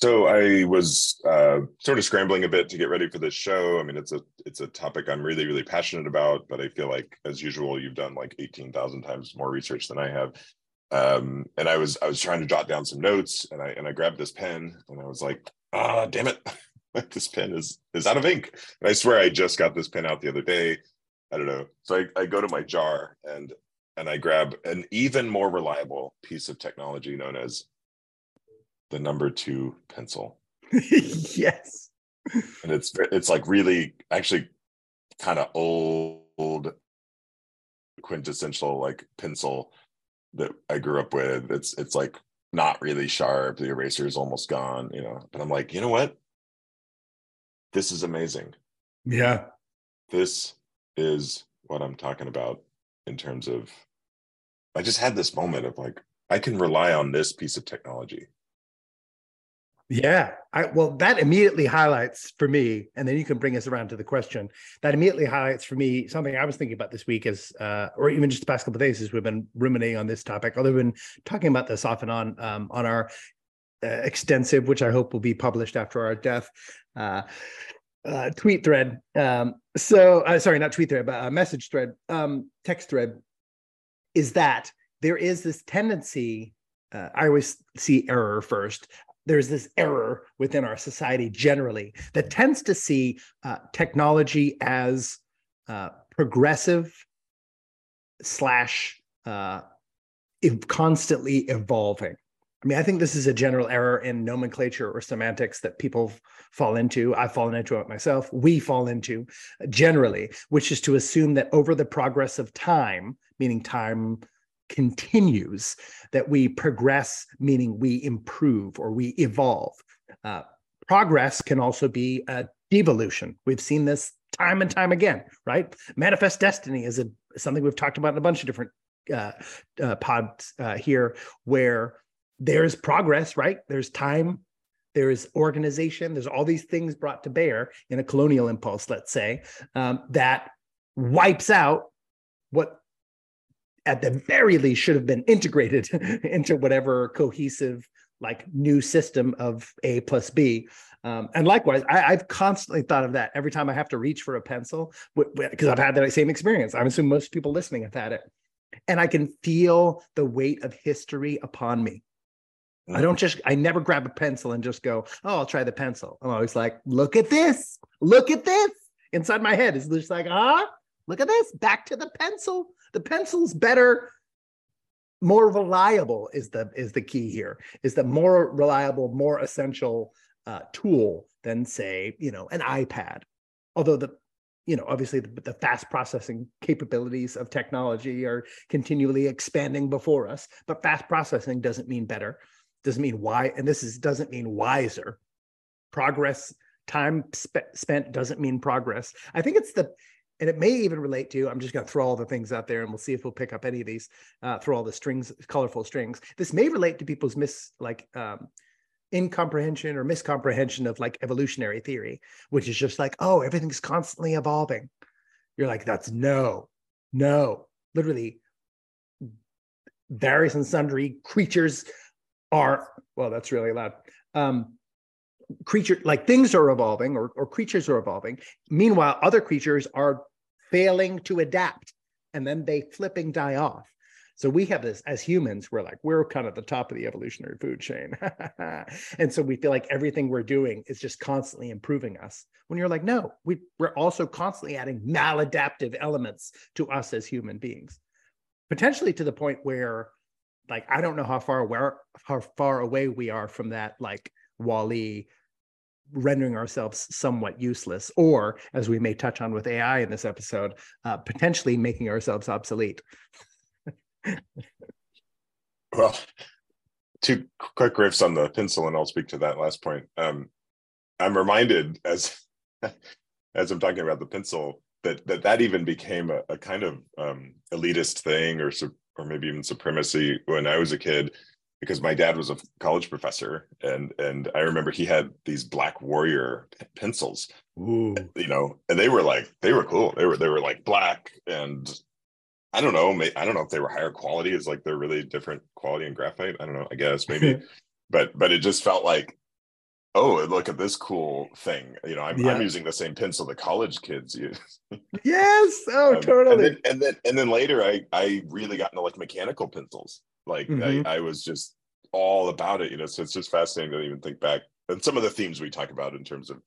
So I was uh, sort of scrambling a bit to get ready for this show. I mean, it's a it's a topic I'm really really passionate about, but I feel like, as usual, you've done like eighteen thousand times more research than I have. Um, and I was I was trying to jot down some notes, and I and I grabbed this pen, and I was like, ah, damn it, this pen is is out of ink. And I swear I just got this pen out the other day. I don't know. So I, I go to my jar and and I grab an even more reliable piece of technology known as the number two pencil. yes. And it's it's like really actually kind of old quintessential like pencil that I grew up with. It's it's like not really sharp. The eraser is almost gone, you know. But I'm like, you know what? This is amazing. Yeah. This is what I'm talking about in terms of I just had this moment of like, I can rely on this piece of technology. Yeah. I well, that immediately highlights for me, and then you can bring us around to the question. That immediately highlights for me something I was thinking about this week as uh, or even just the past couple of days as we've been ruminating on this topic. Although we've been talking about this off and on um, on our uh, extensive, which I hope will be published after our death. Uh, uh, tweet thread. Um, so, uh, sorry, not tweet thread, but a message thread, um, text thread, is that there is this tendency. Uh, I always see error first there's this error within our society generally that tends to see uh, technology as uh, progressive slash uh, constantly evolving. I mean, I think this is a general error in nomenclature or semantics that people fall into. I've fallen into it myself. We fall into generally, which is to assume that over the progress of time, meaning time continues, that we progress, meaning we improve or we evolve. Uh, progress can also be a devolution. We've seen this time and time again, right? Manifest destiny is a something we've talked about in a bunch of different uh, uh, pods uh, here, where there's progress, right? There's time, there's organization, there's all these things brought to bear in a colonial impulse, let's say, um, that wipes out what at the very least should have been integrated into whatever cohesive like new system of a plus b. Um, and likewise I, have constantly thought of that every time i have to reach for a pencil because i've had that same experience. I'm assuming most people listening have had it. And i can feel the weight of history upon me. I don't just, I never grab a pencil and just go, oh, I'll try the pencil. I'm always like, look at this, look at this. Inside my head is just like, ah, look at this, back to the pencil the pencil's better more reliable is the is the key here is the more reliable more essential uh, tool than say you know an ipad. Although the you know obviously the, the, fast processing capabilities of technology are continually expanding before us but fast processing doesn't mean better doesn't mean why and this is doesn't mean wiser. Progress time spe- spent doesn't mean progress. I think it's the and it may even relate to i'm just going to throw all the things out there and we'll see if we'll pick up any of these uh, throw all the strings colorful strings. This may relate to people's mis like um, incomprehension or miscomprehension of like evolutionary theory which is just like oh everything's constantly evolving. You're like that's no no. Literally various and sundry creatures are well that's really loud. Um creature like things are evolving or, or creatures are evolving. Meanwhile other creatures are failing to adapt and then they flipping die off. So we have this as humans we're like we're kind of the top of the evolutionary food chain. And so we feel like everything we're doing is just constantly improving us. When you're like no we, we're also constantly adding maladaptive elements to us as human beings. Potentially to the point where like i don't know how far aware how far away we are from that like WALL-E rendering ourselves somewhat useless, or as we may touch on with AI in this episode, uh, potentially making ourselves obsolete. well, two quick riffs on the pencil, and I'll speak to that last point. Um, I'm reminded as as I'm talking about the pencil that that that even became a, a kind of um, elitist thing, or or maybe even supremacy when I was a kid because my dad was a college professor and and I remember he had these black warrior pencils Ooh. you know and they were like they were cool they were they were like black and I don't know I don't know if they were higher quality is like they're really different quality in graphite I don't know I guess maybe but but it just felt like oh look at this cool thing you know i'm, Yeah. I'm using the same pencil the college kids use yes. Oh, Um, totally. and then, and then and then later i i really got into like mechanical pencils like Mhm. I, I was just all about it you know so it's just fascinating to even think back. And some of the themes we talk about in terms of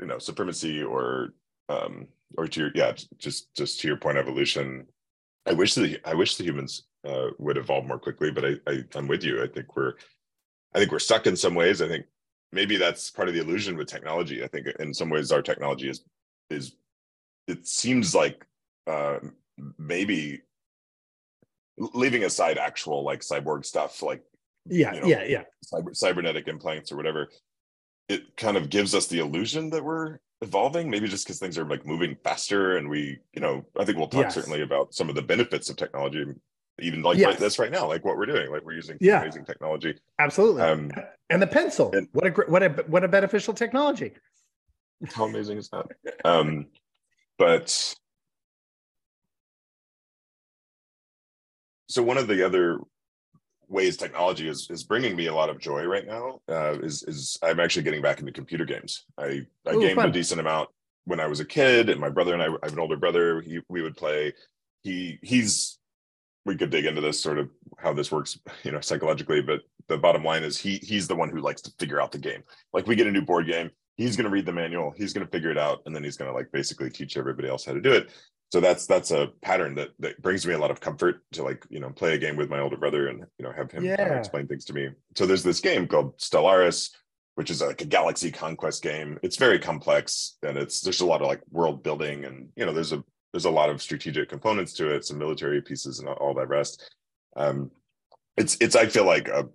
you know supremacy or um or to your yeah just just to your point evolution. I wish the i wish the humans uh would evolve more quickly but i, I i'm with you. I think we're i think we're stuck in some ways. I think maybe that's part of the illusion with technology. I think in some ways our technology is is it seems like uh maybe leaving aside actual like cyborg stuff like yeah, you know, yeah, yeah. cyber, cybernetic implants or whatever it kind of gives us the illusion that we're evolving maybe just because things are like moving faster and we you know i think we'll talk Yes. certainly about some of the benefits of technology even like Yes. right, this right now like what we're doing like we're using Yeah. amazing technology Absolutely. um and the pencil. and- what a what a what a beneficial technology. how amazing is that um but so one of the other ways technology is is bringing me a lot of joy right now uh, is is I'm actually getting back into computer games. I I Ooh, gamed a decent amount when I was a kid, and my brother and I, I have an older brother. He we would play. He he's we could dig into this sort of how this works, you know, psychologically. But the bottom line is he he's the one who likes to figure out the game. Like we get a new board game, he's going to read the manual, he's going to figure it out, and then he's going to like basically teach everybody else how to do it. So that's that's a pattern that that brings me a lot of comfort to like you know play a game with my older brother and you know have him kind of explain things to me. So there's this game called Stellaris, which is like a galaxy conquest game. It's very complex and it's there's a lot of like world building and you know there's a there's a lot of strategic components to it, some military pieces and all that rest. Um, it's it's I feel like a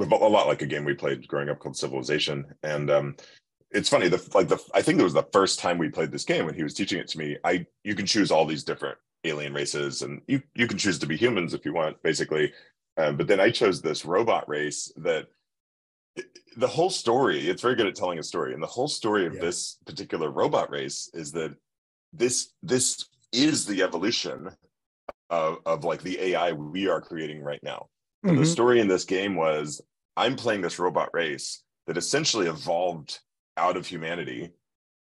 a lot like a game we played growing up called Civilization, and um, it's funny the like the I think it was the first time we played this game when he was teaching it to me. I you can choose all these different alien races, and you you can choose to be humans if you want, basically. Um, but then I chose this robot race that the whole story. It's very good at telling a story, and the whole story of Yeah. this particular robot race is that this this is the evolution of of like the AI we are creating right now. So the story in this game was I'm playing this robot race that essentially evolved out of humanity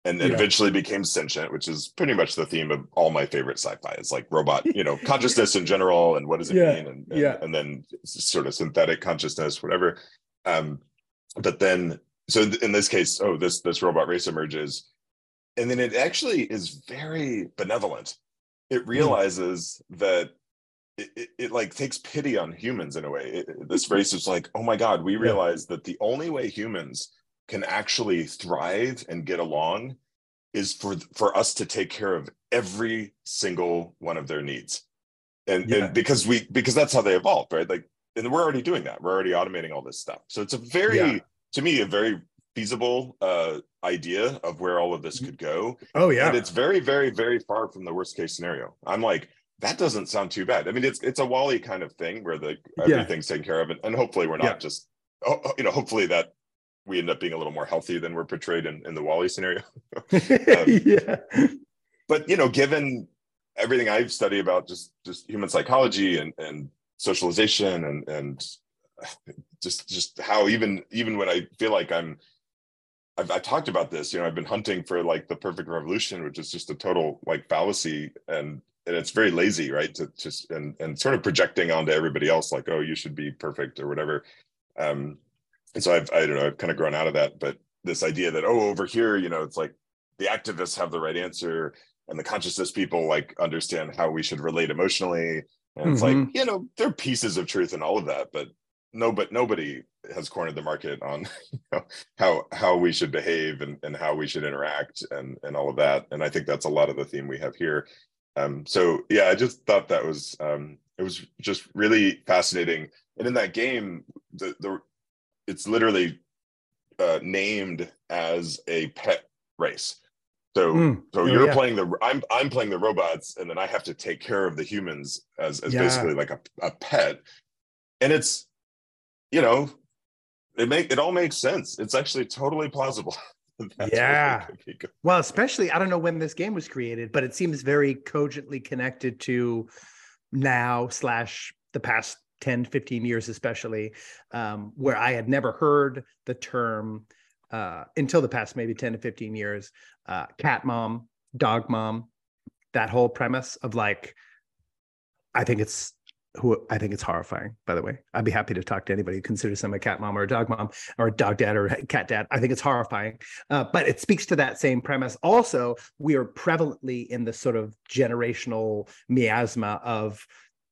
and then Yeah. eventually became sentient, which is pretty much the theme of all my favorite sci-fi. It's like robot, you know, consciousness in general and what does it Yeah, mean? And, and, yeah. and then sort of synthetic consciousness, whatever. Um, but then so in this case, oh, this this robot race emerges, and then it actually is very benevolent. It realizes that it, it, it like takes pity on humans in a way. It- this race is like, oh my god, we realize that the only way humans can actually thrive and get along is for for us to take care of every single one of their needs, and, Yeah. and because we because that's how they evolved, right? Like, and we're already doing that. We're already automating all this stuff. So it's a very Yeah. to me a very feasible uh idea of where all of this could go Oh yeah. and it's very very very far from the worst case scenario i'm like that doesn't sound too bad i mean it's it's a WALL-E kind of thing where the Yeah. everything's taken care of and, and hopefully we're not Yeah. just oh, you know hopefully that we end up being a little more healthy than we're portrayed in, in the WALL-E scenario. Yeah. but you know given everything i've studied about just just human psychology and and socialization and and just just how even even when i feel like i'm I've, I've talked about this you know i've been hunting for like the perfect revolution which is just a total like fallacy. And and it's very lazy right to just and and sort of projecting onto everybody else like oh you should be perfect or whatever. Um and so i've i don't know i've kind of grown out of that but this idea that oh over here you know it's like the activists have the right answer and the consciousness people like understand how we should relate emotionally. And it's like Mhm. you know there are pieces of truth in all of that but no but nobody has cornered the market on you know, how how we should behave and, and how we should interact and and all of that. And i think that's a lot of the theme we have here. Um so yeah i just thought that was um it was just really fascinating. And in that game the the it's literally uh named as a pet race so Mm. so Oh, you're yeah. playing the i'm i'm playing the robots and then i have to take care of the humans as as Yeah. basically like a, a pet and it's you know it make it all makes sense it's actually totally plausible That's Yeah. could be go- Well, especially I don't know when this game was created, but it seems very cogently connected to now slash the past 10, 15 years, especially, um, where I had never heard the term uh, until the past maybe 10 to 15 years uh, cat mom, dog mom, that whole premise of like, I think it's who I think it's horrifying, by the way. I'd be happy to talk to anybody who considers them a cat mom or a dog mom or a dog dad or a cat dad. I think it's horrifying. Uh, but it speaks to that same premise. Also, we are prevalently in the sort of generational miasma of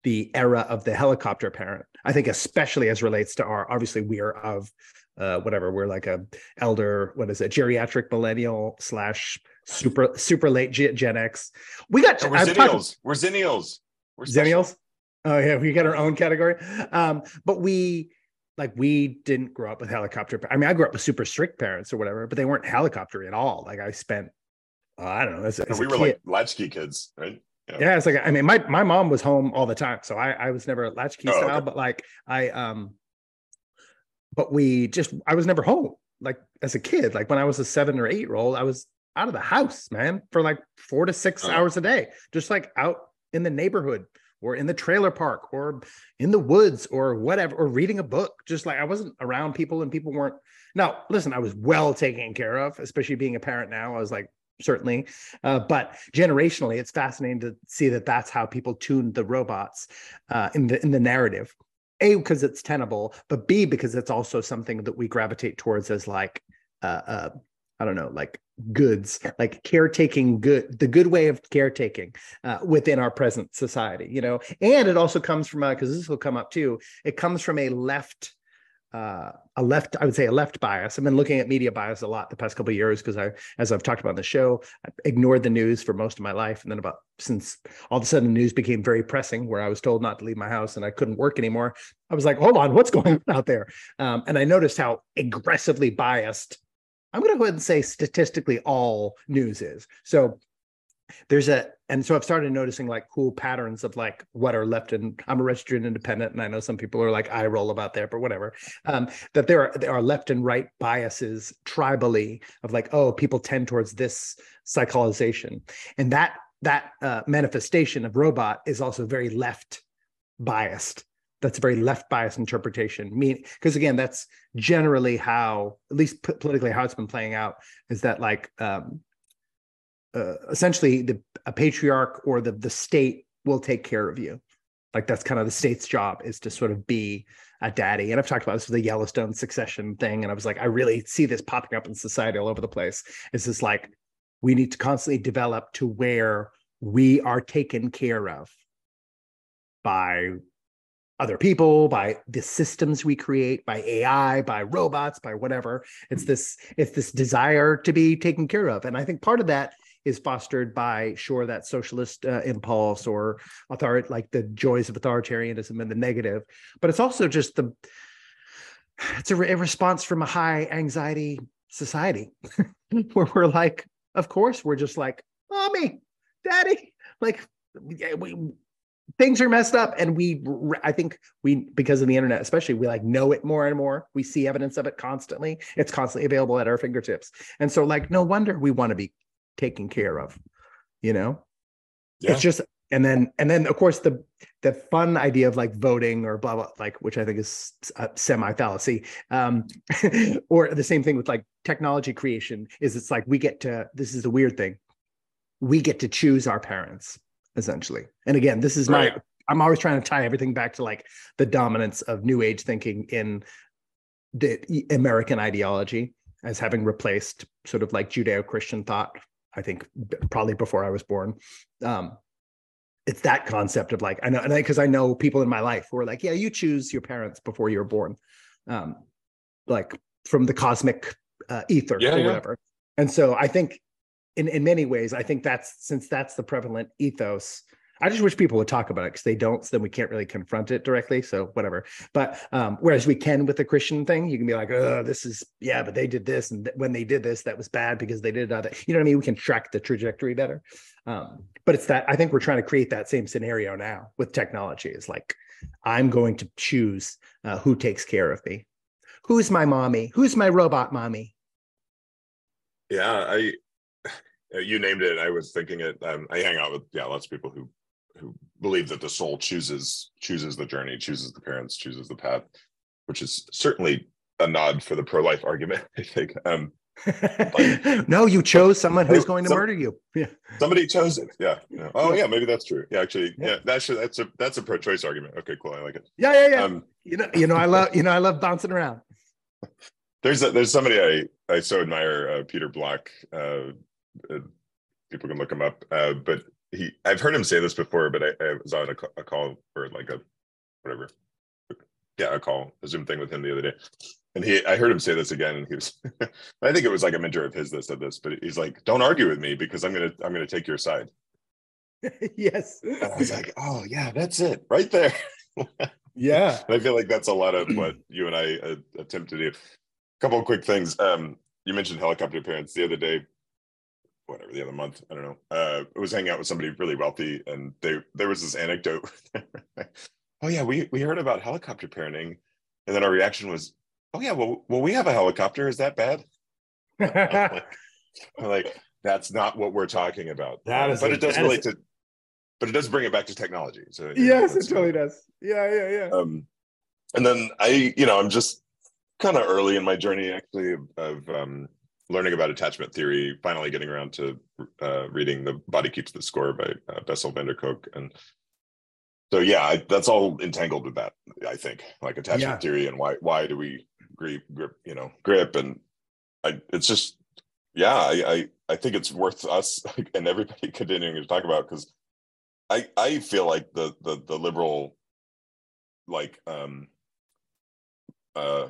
the era of the helicopter parent. I think, especially as relates to our, obviously, we are of uh, whatever, we're like a elder, what is it, geriatric millennial slash super, super late Gen X. We got, we're zennials. We're zennials. We're zennials. Oh yeah, we got our own category. Um, but we like we didn't grow up with helicopter. I mean, I grew up with super strict parents or whatever, but they weren't helicopter at all. Like I spent, uh, I don't know. As, as we were kid. like latchkey kids, right? Yeah. yeah. it's like I mean, my my mom was home all the time, so I I was never latchkey oh, style, okay. but like I um, but we just I was never home like as a kid. Like when I was a seven or eight year old, I was out of the house, man, for like four to six oh. hours a day, just like out in the neighborhood or in the trailer park or in the woods or whatever or reading a book just like i wasn't around people and people weren't now listen i was well taken care of especially being a parent now i was like certainly uh, but generationally it's fascinating to see that that's how people tuned the robots uh, in the in the narrative a because it's tenable but b because it's also something that we gravitate towards as like uh, uh I don't know, like goods, like caretaking good, the good way of caretaking uh, within our present society, you know. And it also comes from because this will come up too. It comes from a left, uh, a left, I would say a left bias. I've been looking at media bias a lot the past couple years because I, as I've talked about on the show, I ignored the news for most of my life, and then about since all of a sudden the news became very pressing, where I was told not to leave my house and I couldn't work anymore. I was like, hold on, what's going on out there? Um, and I noticed how aggressively biased I'm going to go ahead and say statistically all news is. So there's a, and so I've started noticing like cool patterns of like what are left and I'm a registered independent, and I know some people are like I roll about that, but whatever. Um, that there are there are left and right biases tribally of like oh people tend towards this psychologization, and that that uh, manifestation of robot is also very left biased. That's a very left biased interpretation. Mean because again that's generally how at least politically how it's been playing out is that like um uh, essentially the a patriarch or the the state will take care of you. Like that's kind of the state's job is to sort of be a daddy. And i've talked about this with the yellowstone succession thing and i was like i really see this popping up in society all over the place. It's just like we need to constantly develop to where we are taken care of by other people, by the systems we create, by AI, by robots, by whatever. It's this it's this desire to be taken care of, and I think part of that is fostered by sure that socialist uh, impulse or author like the joys of authoritarianism and the negative, but it's also just the it's a, re- a response from a high anxiety society where we're like, of course, we're just like, mommy, daddy, like we things are messed up and we i think we because of the internet especially we like know it more and more. We see evidence of it constantly. It's constantly available at our fingertips. And so like no wonder we want to be taken care of you know yeah. it's just and then and then of course the the fun idea of like voting or blah blah like which i think is a semi fallacy um or the same thing with like technology creation is it's like we get to this is the weird thing we get to choose our parents essentially. And again, this is right. my I'm always trying to tie everything back to like the dominance of new age thinking in the American ideology as having replaced sort of like Judeo-Christian thought. I think probably before I was born. Um, it's that concept of like I know, and because I, I, know people in my life who are like, yeah, you choose your parents before you were born, um, like from the cosmic uh, ether yeah, or whatever. Yeah. And so I think in in many ways, I think that's since that's the prevalent ethos. I just wish people would talk about it because they don't. So then we can't really confront it directly. So whatever. But um, whereas we can with the Christian thing, you can be like, "Oh, this is yeah," but they did this, and th- when they did this, that was bad because they did other. You know what I mean? We can track the trajectory better. Um, but it's that I think we're trying to create that same scenario now with technology. Is like, I'm going to choose uh, who takes care of me. Who's my mommy? Who's my robot mommy? Yeah, I you named it. I was thinking it. Um, I hang out with yeah lots of people who who believe that the soul chooses chooses the journey, chooses the parents, chooses the path, which is certainly a nod for the pro-life argument. I think. Um, no, you chose someone who's going to Some, murder you. Yeah. Somebody chose it. Yeah. yeah. Oh, yeah. Maybe that's true. Yeah. Actually, yeah. yeah that's that's a that's a pro-choice argument. Okay, cool. I like it. Yeah, yeah, yeah. Um, you know, you know, I love you know, I love bouncing around. There's a, there's somebody I I so admire, uh, Peter Block. Uh, uh, people can look him up, uh, but he I've heard him say this before, but I, I was on a, a call or like a whatever yeah, a call, a Zoom thing with him the other day. And he, I heard him say this again, and he was, I think it was like a mentor of his that said this, but he's like, "Don't argue with me because I'm gonna, I'm gonna take your side." yes. And I was like, "Oh yeah, that's it, right there." yeah. And I feel like that's a lot of what you and I uh, attempt to do. A couple of quick things. Um, you mentioned helicopter parents the other day, whatever the other month. I don't know. Uh, I was hanging out with somebody really wealthy, and they there was this anecdote oh yeah, we we heard about helicopter parenting, and then our reaction was, oh yeah, well, well, we have a helicopter. Is that bad? like, like, that's not what we're talking about. That is, but it does relate to, but it does bring it back to technology. So yes, know, it totally does. Yeah, yeah, yeah. Um, and then I, you know, I'm just kind of early in my journey actually of, of um, learning about attachment theory. Finally, getting around to uh, reading "The Body Keeps the Score" by uh, Bessel van der Kolk, and so yeah I, that's all entangled with that i think like attachment yeah. theory and why why do we grip grip you know grip and i it's just yeah i i, I think it's worth us and everybody continuing to talk about because i i feel like the the the liberal like um uh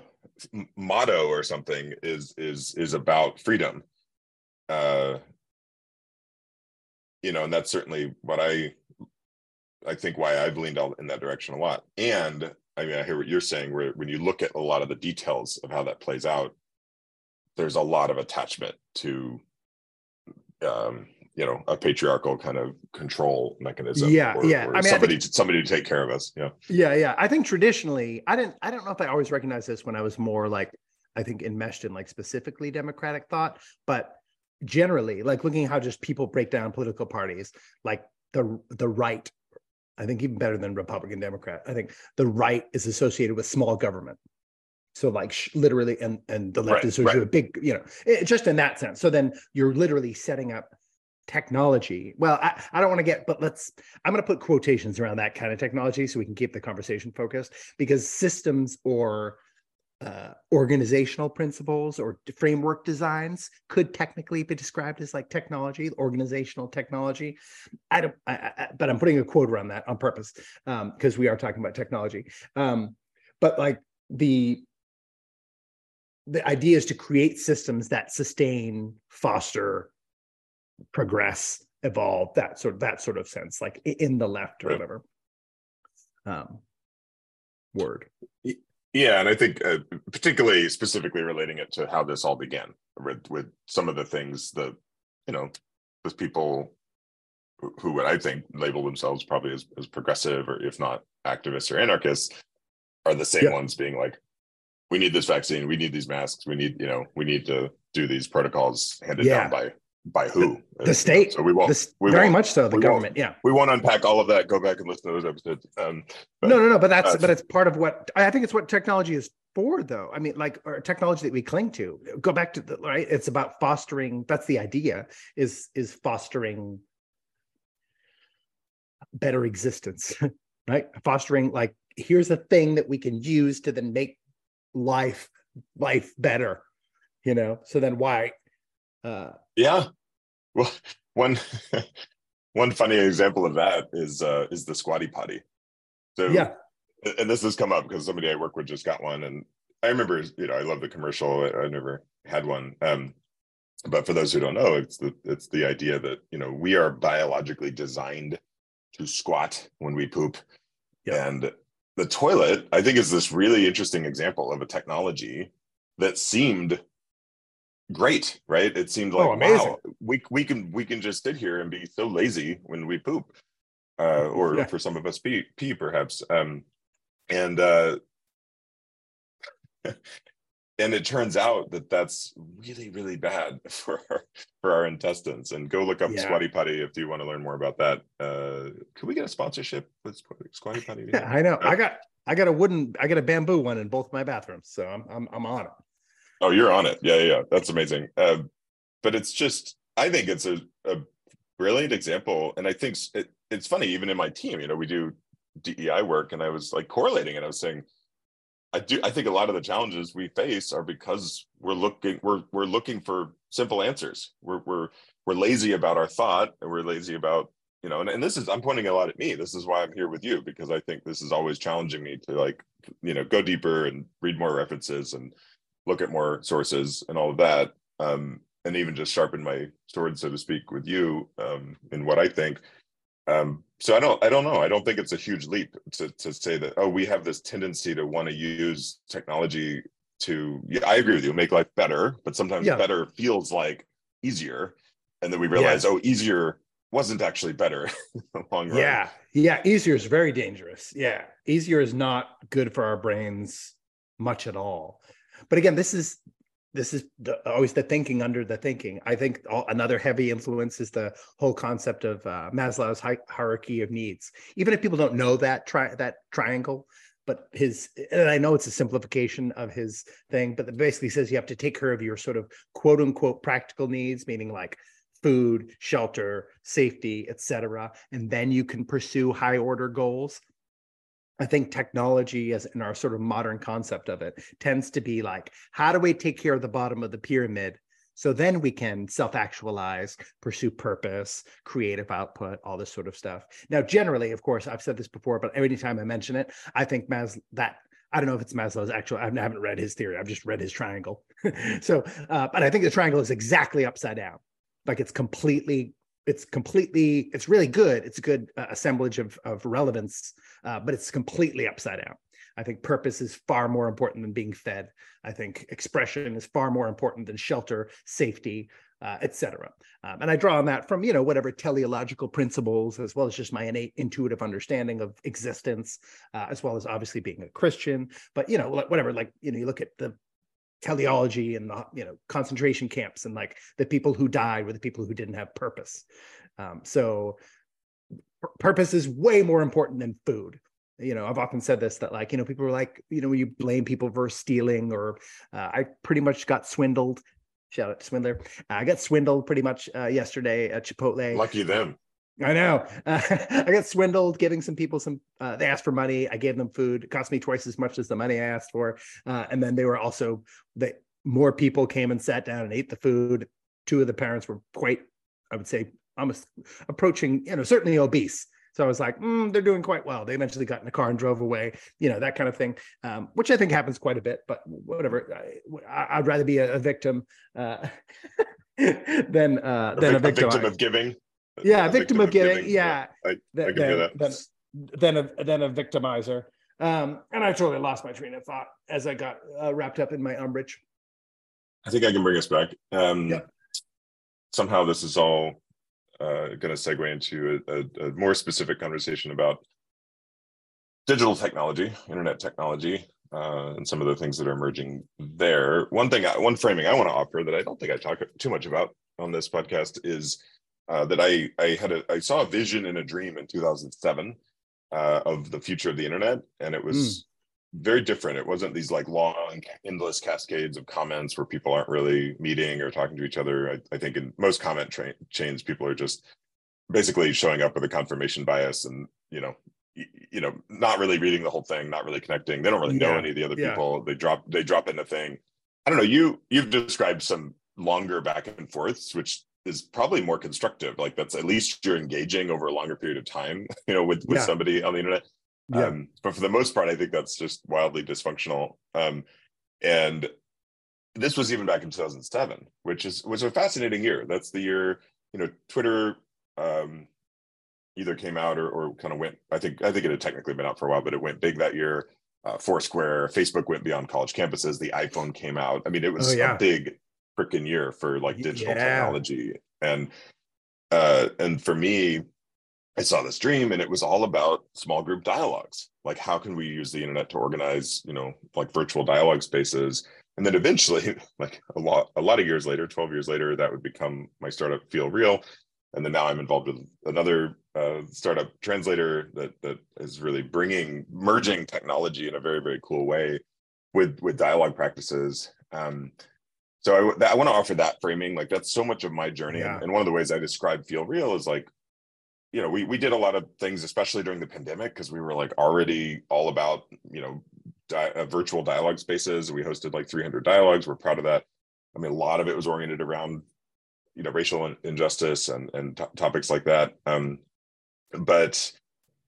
motto or something is is is about freedom uh you know and that's certainly what i I think why I've leaned in that direction a lot. And I mean, I hear what you're saying, where when you look at a lot of the details of how that plays out, there's a lot of attachment to, um, you know, a patriarchal kind of control mechanism. Yeah, or, yeah. Or I mean, somebody, I think, somebody to take care of us. Yeah, yeah, yeah. I think traditionally, I didn't, I don't know if I always recognized this when I was more like, I think enmeshed in like specifically democratic thought, but generally, like looking at how just people break down political parties, like the the right I think even better than Republican Democrat. I think the right is associated with small government. So like sh- literally, and and the left right, is associated right. with big, you know, it, just in that sense. So then you're literally setting up technology. Well, I, I don't want to get, but let's. I'm going to put quotations around that kind of technology so we can keep the conversation focused because systems or uh, organizational principles or framework designs could technically be described as like technology, organizational technology. I don't, I, I, but I'm putting a quote around that on purpose because um, we are talking about technology. Um, but like the the idea is to create systems that sustain, foster, progress, evolve. That sort of that sort of sense, like in the left or whatever. Um, word. Yeah, and I think uh, particularly specifically relating it to how this all began with with some of the things that you know with people who, who would I think label themselves probably as, as progressive or if not activists or anarchists are the same yeah. ones being like we need this vaccine we need these masks we need you know we need to do these protocols handed yeah. down by by who? The, the state. So we won't. The, we very won't, much so. The government. Yeah. We won't unpack all of that. Go back and listen to those episodes. Um, but, no, no, no. But that's uh, but it's part of what I think it's what technology is for, though. I mean, like or technology that we cling to. Go back to the right. It's about fostering. That's the idea. Is is fostering better existence, right? Fostering like here's a thing that we can use to then make life life better. You know. So then why? Uh, yeah. Well, one one funny example of that is uh, is the squatty potty. So yeah, and this has come up because somebody I work with just got one, and I remember you know I love the commercial. I, I never had one. Um, but for those who don't know, it's the it's the idea that you know we are biologically designed to squat when we poop, yeah. and the toilet I think is this really interesting example of a technology that seemed great, right? It seemed like oh, amazing. Wow, we we can we can just sit here and be so lazy when we poop, uh, or yeah. for some of us pee, pee perhaps. Um, and uh, and it turns out that that's really really bad for our, for our intestines and go look up yeah. squatty potty if you want to learn more about that uh can we get a sponsorship with squatty potty yeah, i know uh, i got i got a wooden i got a bamboo one in both my bathrooms so i'm i'm, I'm on it oh you're on it yeah yeah that's amazing uh, but it's just i think it's a, a brilliant example and i think it, it's funny even in my team you know we do dei work and i was like correlating and i was saying I do. I think a lot of the challenges we face are because we're looking we're we're looking for simple answers. We're we're we're lazy about our thought, and we're lazy about you know. And, and this is I'm pointing a lot at me. This is why I'm here with you because I think this is always challenging me to like you know go deeper and read more references and look at more sources and all of that. Um, and even just sharpen my sword, so to speak, with you um, in what I think. Um, so I don't I don't know. I don't think it's a huge leap to to say that oh we have this tendency to want to use technology to yeah, I agree with you, make life better, but sometimes yeah. better feels like easier. And then we realize, oh, easier wasn't actually better in the long run. Yeah. Yeah. Easier is very dangerous. Yeah. Easier is not good for our brains much at all. But again, this is this is the, always the thinking under the thinking. I think all, another heavy influence is the whole concept of uh, Maslow's hi- hierarchy of needs. Even if people don't know that tri- that triangle, but his and I know it's a simplification of his thing, but it basically says you have to take care of your sort of quote unquote practical needs, meaning like food, shelter, safety, etc., and then you can pursue high order goals. I think technology, as in our sort of modern concept of it, tends to be like, how do we take care of the bottom of the pyramid? So then we can self actualize, pursue purpose, creative output, all this sort of stuff. Now, generally, of course, I've said this before, but every time I mention it, I think Mas that I don't know if it's Maslow's actual, I haven't read his theory. I've just read his triangle. so, uh, but I think the triangle is exactly upside down. Like it's completely it's completely it's really good. It's a good uh, assemblage of, of relevance uh, but it's completely upside down. I think purpose is far more important than being fed. I think expression is far more important than shelter safety uh, etc um, and i draw on that from you know whatever teleological principles as well as just my innate intuitive understanding of existence uh, as well as obviously being a christian. But you know whatever like you know you look at the teleology and the you know concentration camps and like the people who died were the people who didn't have purpose. Um, so purpose is way more important than food. You know i've often said this that like you know people are like you know you blame people for stealing or uh, i pretty much got swindled. Shout out to swindler. I got swindled pretty much uh, yesterday at chipotle. Lucky them I know. Uh, I got swindled giving some people some. Uh, they asked for money. I gave them food. It cost me twice as much as the money I asked for. Uh, and then they were also that more people came and sat down and ate the food. Two of the parents were quite, I would say, almost approaching, you know, certainly obese. So I was like, mm, they're doing quite well. They eventually got in the car and drove away, you know, that kind of thing, um, which I think happens quite a bit. But whatever, I, would rather be a, a victim uh, than uh, a than a victim. A victim of giving yeah, victim, victim, of giving. giving. Yeah, I, I then, then, then, a then a victimizer. Um, and I totally lost my train of thought as I got uh, wrapped up in my umbrage. I think I can bring us back. Um, yeah. Somehow, this is all uh, going to segue into a, a, a, more specific conversation about digital technology, internet technology, uh, and some of the things that are emerging there. One thing, one framing I want to offer that I don't think I talk too much about on this podcast is uh, that I I had a I saw a vision in a dream in 2007 uh, of the future of the internet, and it was mm. very different. It wasn't these like long, endless cascades of comments where people aren't really meeting or talking to each other. I, I think in most comment tra- chains, people are just basically showing up with a confirmation bias, and you know, you know, not really reading the whole thing, not really connecting. They don't really know any of the other yeah. people. They drop they drop in a thing. I don't know. You you've described some longer back and forths, which is probably more constructive. Like that's at least you're engaging over a longer period of time, you know, with with yeah. somebody on the internet. Yeah. Um, but for the most part, I think that's just wildly dysfunctional. Um, and this was even back in 2007, which is was a fascinating year. That's the year, you know, Twitter um, either came out or, or kind of went. I think I think it had technically been out for a while, but it went big that year. Uh, Foursquare, Facebook went beyond college campuses. The iPhone came out. I mean, it was oh, yeah. a big freaking year for like digital yeah. technology and uh and for me i saw this dream and it was all about small group dialogues like how can we use the internet to organize you know like virtual dialogue spaces and then eventually, like a lot a lot of years later, 12 years later, that would become my startup Feel Real. And then now I'm involved with another uh, startup translator that that is really bringing merging technology in a very very cool way with with dialogue practices. Um, so I, I want to offer that framing. Like that's so much of my journey, yeah. and, and one of the ways I describe Feel Real is like you know, we we did a lot of things, especially during the pandemic, because we were like already all about you know di- uh, virtual dialogue spaces. We hosted like 300 dialogues. We're proud of that. I mean, a lot of it was oriented around you know racial injustice and and t- topics like that. Um, but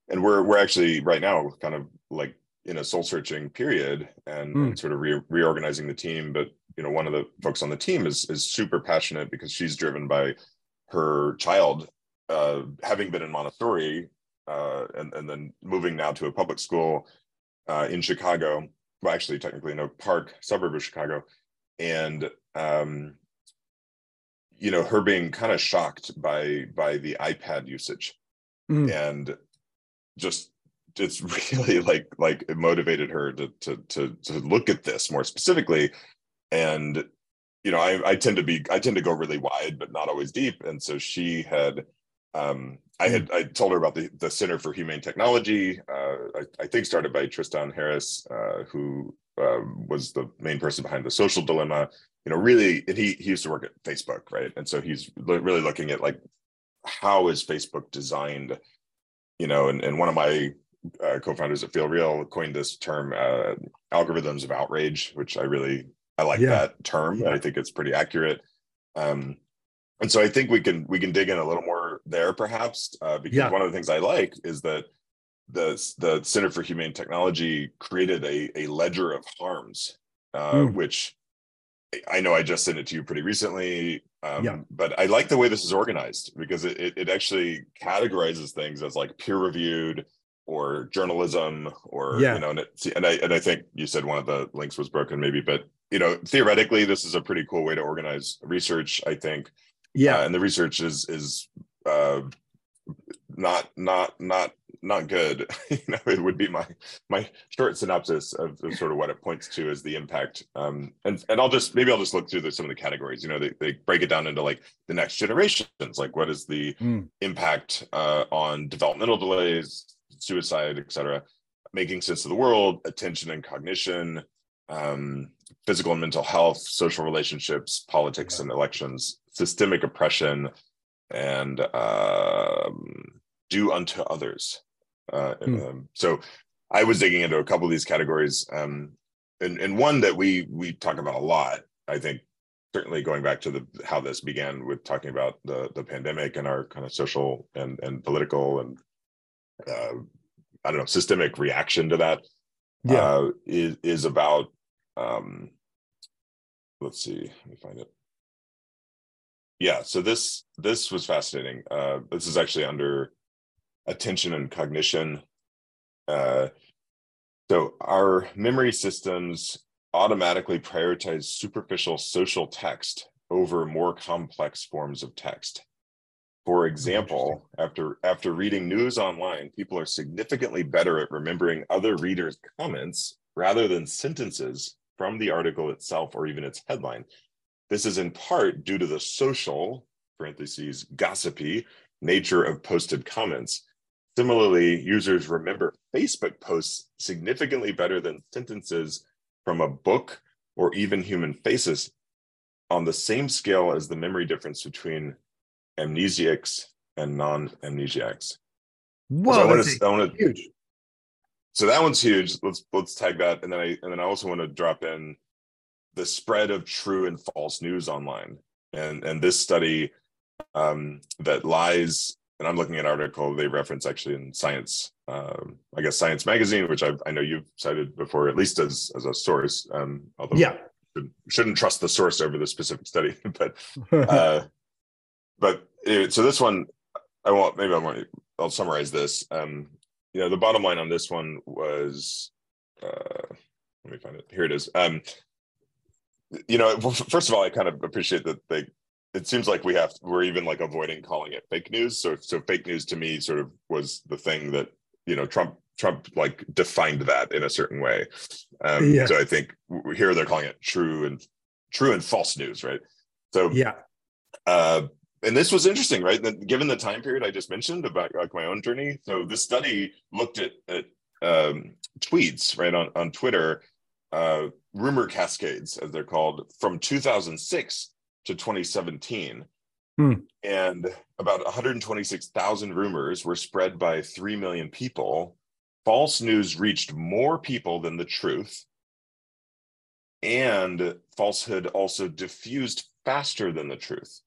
and we're we're actually right now kind of like in a soul searching period and, mm. and sort of re- reorganizing the team. But you know, one of the folks on the team is is super passionate because she's driven by her child uh, having been in Montessori uh, and, and then moving now to a public school uh, in Chicago, well, actually, technically in Oak Park, suburb of Chicago, and um, you know, her being kind of shocked by by the iPad usage, mm. and just it's really like like it motivated her to to to to look at this more specifically, and you know, I I tend to be I tend to go really wide, but not always deep, and so she had um, I had I told her about the, the Center for Humane Technology. Uh, I, I, think started by Tristan Harris, uh, who uh, was the main person behind the Social Dilemma. You know, really, and he he used to work at Facebook, right? And so he's really looking at like how is Facebook designed. You know, and, and one of my uh, co-founders at Feel Real coined this term uh, algorithms of outrage, which I really I like yeah. that term. Yeah. I think it's pretty accurate. Um, and so I think we can we can dig in a little more there, perhaps, uh, because yeah. one of the things I like is that the the Center for Humane Technology created a a ledger of harms, uh, mm. which I know I just sent it to you pretty recently. Um, yeah. But I like the way this is organized because it, it, it actually categorizes things as like peer reviewed or journalism or yeah. you know and, it, and I and I think you said one of the links was broken maybe but you know theoretically this is a pretty cool way to organize research I think. Yeah. Uh, and the research is is uh, not not not not good. You know it would be my my short synopsis of, of, sort of what it points to as the impact. Um and and i'll just maybe i'll just look through the, some of the categories. You know they, they break it down into like the next generations. Like what is the mm. impact uh, on developmental delays suicide etc making sense of the world attention and cognition um, physical and mental health social relationships politics yeah. and elections systemic oppression and um, do unto others. Uh, hmm. um, so I was digging into a couple of these categories, um, and and one that we we talk about a lot. I think certainly going back to the how this began with talking about the the pandemic and our kind of social and and political and uh, I don't know systemic reaction to that. Yeah, uh, is is about. Um, let's see, let me find it yeah so this this was fascinating uh, this is actually under attention and cognition uh, so our memory systems automatically prioritize superficial social text over more complex forms of text for example after after reading news online people are significantly better at remembering other readers comments rather than sentences from the article itself or even its headline this is in part due to the social, parentheses, gossipy nature of posted comments. Similarly, users remember Facebook posts significantly better than sentences from a book or even human faces on the same scale as the memory difference between amnesiacs and non-amnesiacs. Whoa, so that's wanna, wanna, huge. So that one's huge. Let's let's tag that, and then I and then I also want to drop in the spread of true and false news online. And and this study um, that lies, and I'm looking at an article they reference actually in Science, um, I guess Science Magazine, which I, I know you've cited before, at least as as a source. Um, although yeah, should, shouldn't trust the source over the specific study, but uh, but it, so this one, I won't. Maybe I won't. I'll summarize this. Um, you know, the bottom line on this one was. Uh, let me find it. Here it is. Um, you know, first of all, I kind of appreciate that they. It seems like we have we're even like avoiding calling it fake news. So so fake news to me sort of was the thing that you know Trump Trump like defined that in a certain way. Um, yeah. So I think here they're calling it true and true and false news, right? So yeah. Uh, and this was interesting, right? given the time period I just mentioned about like my own journey. So this study looked at, at um, tweets, right, on, on Twitter, uh, rumor cascades, as they're called, from 2006 to 2017. Hmm. And about 126,000 rumors were spread by 3 million people. False news reached more people than the truth. And falsehood also diffused faster than the truth.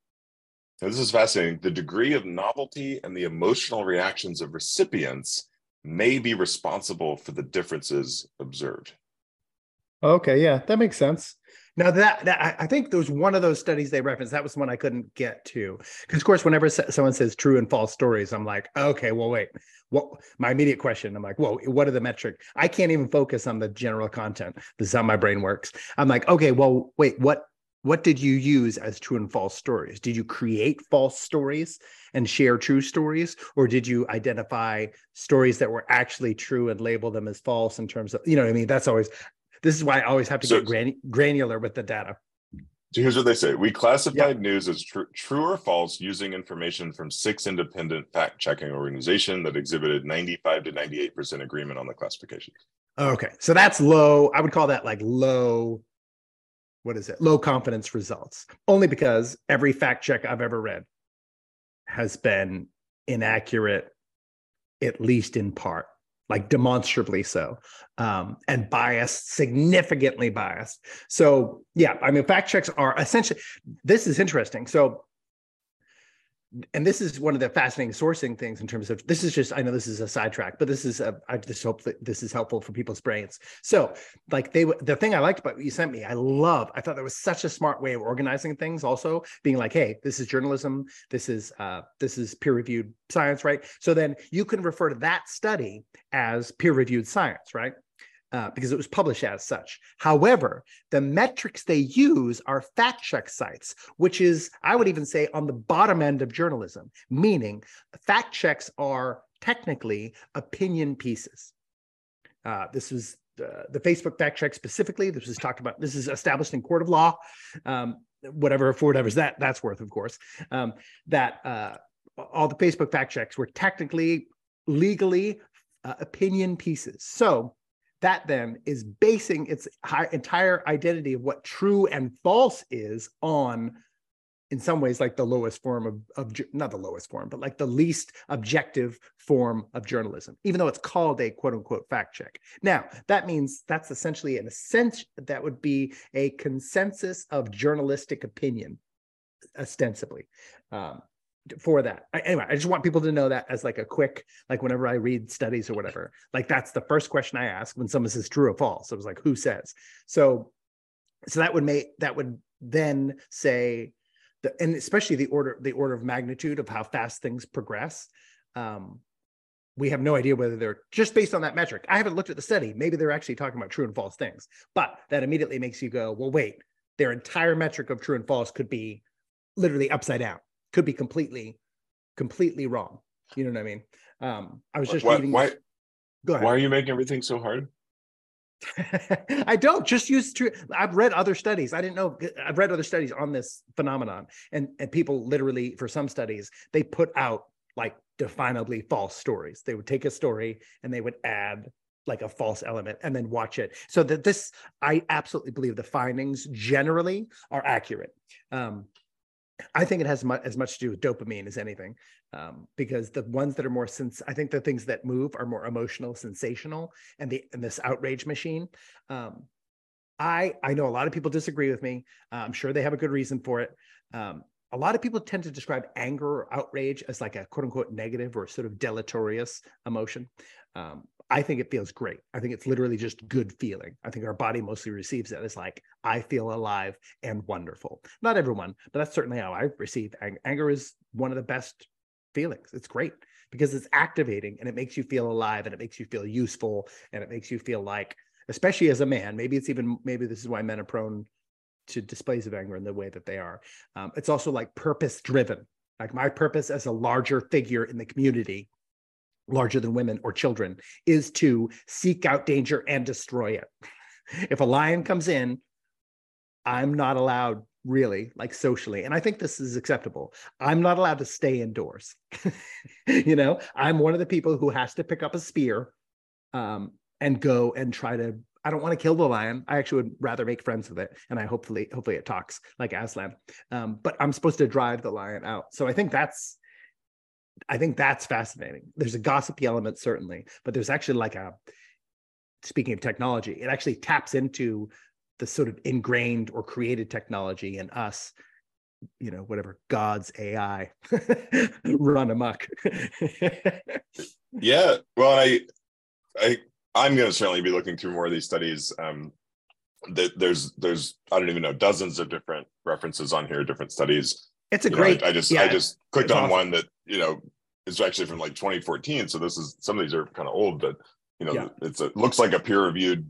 Now, this is fascinating. The degree of novelty and the emotional reactions of recipients may be responsible for the differences observed. Okay, yeah, that makes sense. Now that, that I think there was one of those studies they referenced. That was one I couldn't get to because, of course, whenever someone says true and false stories, I'm like, okay, well, wait. What my immediate question? I'm like, whoa, what are the metric? I can't even focus on the general content. This is how my brain works. I'm like, okay, well, wait, what what did you use as true and false stories? Did you create false stories and share true stories, or did you identify stories that were actually true and label them as false in terms of, you know what I mean? That's always, this is why I always have to so, get gran- granular with the data. So here's what they say We classified news as tr- true or false using information from six independent fact checking organizations that exhibited 95 to 98% agreement on the classification. Okay. So that's low. I would call that like low what is it? Low confidence results only because every fact check i've ever read has been inaccurate at least in part like demonstrably so um, and biased significantly biased. So yeah i mean fact checks are essentially this is interesting. So and this is one of the fascinating sourcing things in terms of this is just i know this is a sidetrack but this is a, I just hope that this is helpful for people's brains. So like they the thing i liked about what you sent me i love i thought that was such a smart way of organizing things also being like hey this is journalism this is uh this is peer reviewed science right? So then you can refer to that study as peer reviewed science right uh, because it was published as such. However, the metrics they use are fact check sites, which is, I would even say, on the bottom end of journalism, meaning fact checks are technically opinion pieces. Uh, this was uh, the Facebook fact check specifically. This was talked about. This is established in court of law, um, whatever for whatever's that that's worth, of course. Um, that uh, all the Facebook fact checks were technically, legally uh, opinion pieces. So that then is basing its entire identity of what true and false is on in some ways like the lowest form of, of not the lowest form but like the least objective form of journalism even though it's called a quote unquote fact check. Now that means that's essentially an sense that would be a consensus of journalistic opinion ostensibly. Um, for that. I, anyway, I just want people to know that as like a quick, like whenever I read studies or whatever, like that's the first question I ask when someone says true or false. It was like, who says? So, so that would make that would then say, the, and especially the order the order of magnitude of how fast things progress. Um, we have no idea whether they're just based on that metric. I haven't looked at the study. Maybe they're actually talking about true and false things, but that immediately makes you go, well, wait, their entire metric of true and false could be literally upside down could be completely, completely wrong. You know what I mean? Um, I was just why, reading. Why, Go ahead. Why are you making everything so hard? I don't just use true. I've read other studies. I didn't know. I've read other studies on this phenomenon, and and people literally, for some studies, they put out like definably false stories. They would take a story and they would add like a false element and then watch it. So that this, I absolutely believe the findings generally are accurate. Um, I think it has much, as much to do with dopamine as anything, um, because the ones that are more sense, I think the things that move are more emotional, sensational, and the and this outrage machine. Um, I I know a lot of people disagree with me. Uh, I'm sure they have a good reason for it. Um, a lot of people tend to describe anger or outrage as like a quote unquote negative or sort of deleterious emotion. Um, I think it feels great. I think it's literally just good feeling. I think our body mostly receives it as like, I feel alive and wonderful. Not everyone, but that's certainly how I receive ang- anger is one of the best feelings. It's great because it's activating and it makes you feel alive and it makes you feel useful and it makes you feel like, especially as a man, maybe it's even, maybe this is why men are prone to displays of anger in the way that they are. Um, it's also like purpose driven. Like my purpose as a larger figure in the community larger than women or children is to seek out danger and destroy it. If a lion comes in, I'm not allowed really like socially and i think this is acceptable. I'm not allowed to stay indoors. You know i'm one of the people who has to pick up a spear um, and go and try to i don't want to kill the lion. I actually would rather make friends with it and i hopefully hopefully it talks like aslan. Um, but i'm supposed to drive the lion out. So i think that's i think that's fascinating. There's a gossipy element certainly but there's actually like a speaking of technology it actually taps into the sort of ingrained or created technology in us you know whatever god's ai run amok. Yeah well i i i'm going to certainly be looking through more of these studies um there's there's i don't even know dozens of different references on here different studies it's a you great know, I, I, just yeah, i just clicked on awesome. one that you know is actually from like 2014 so this is some of these are kind of old but you know Yeah. it's a looks like a peer reviewed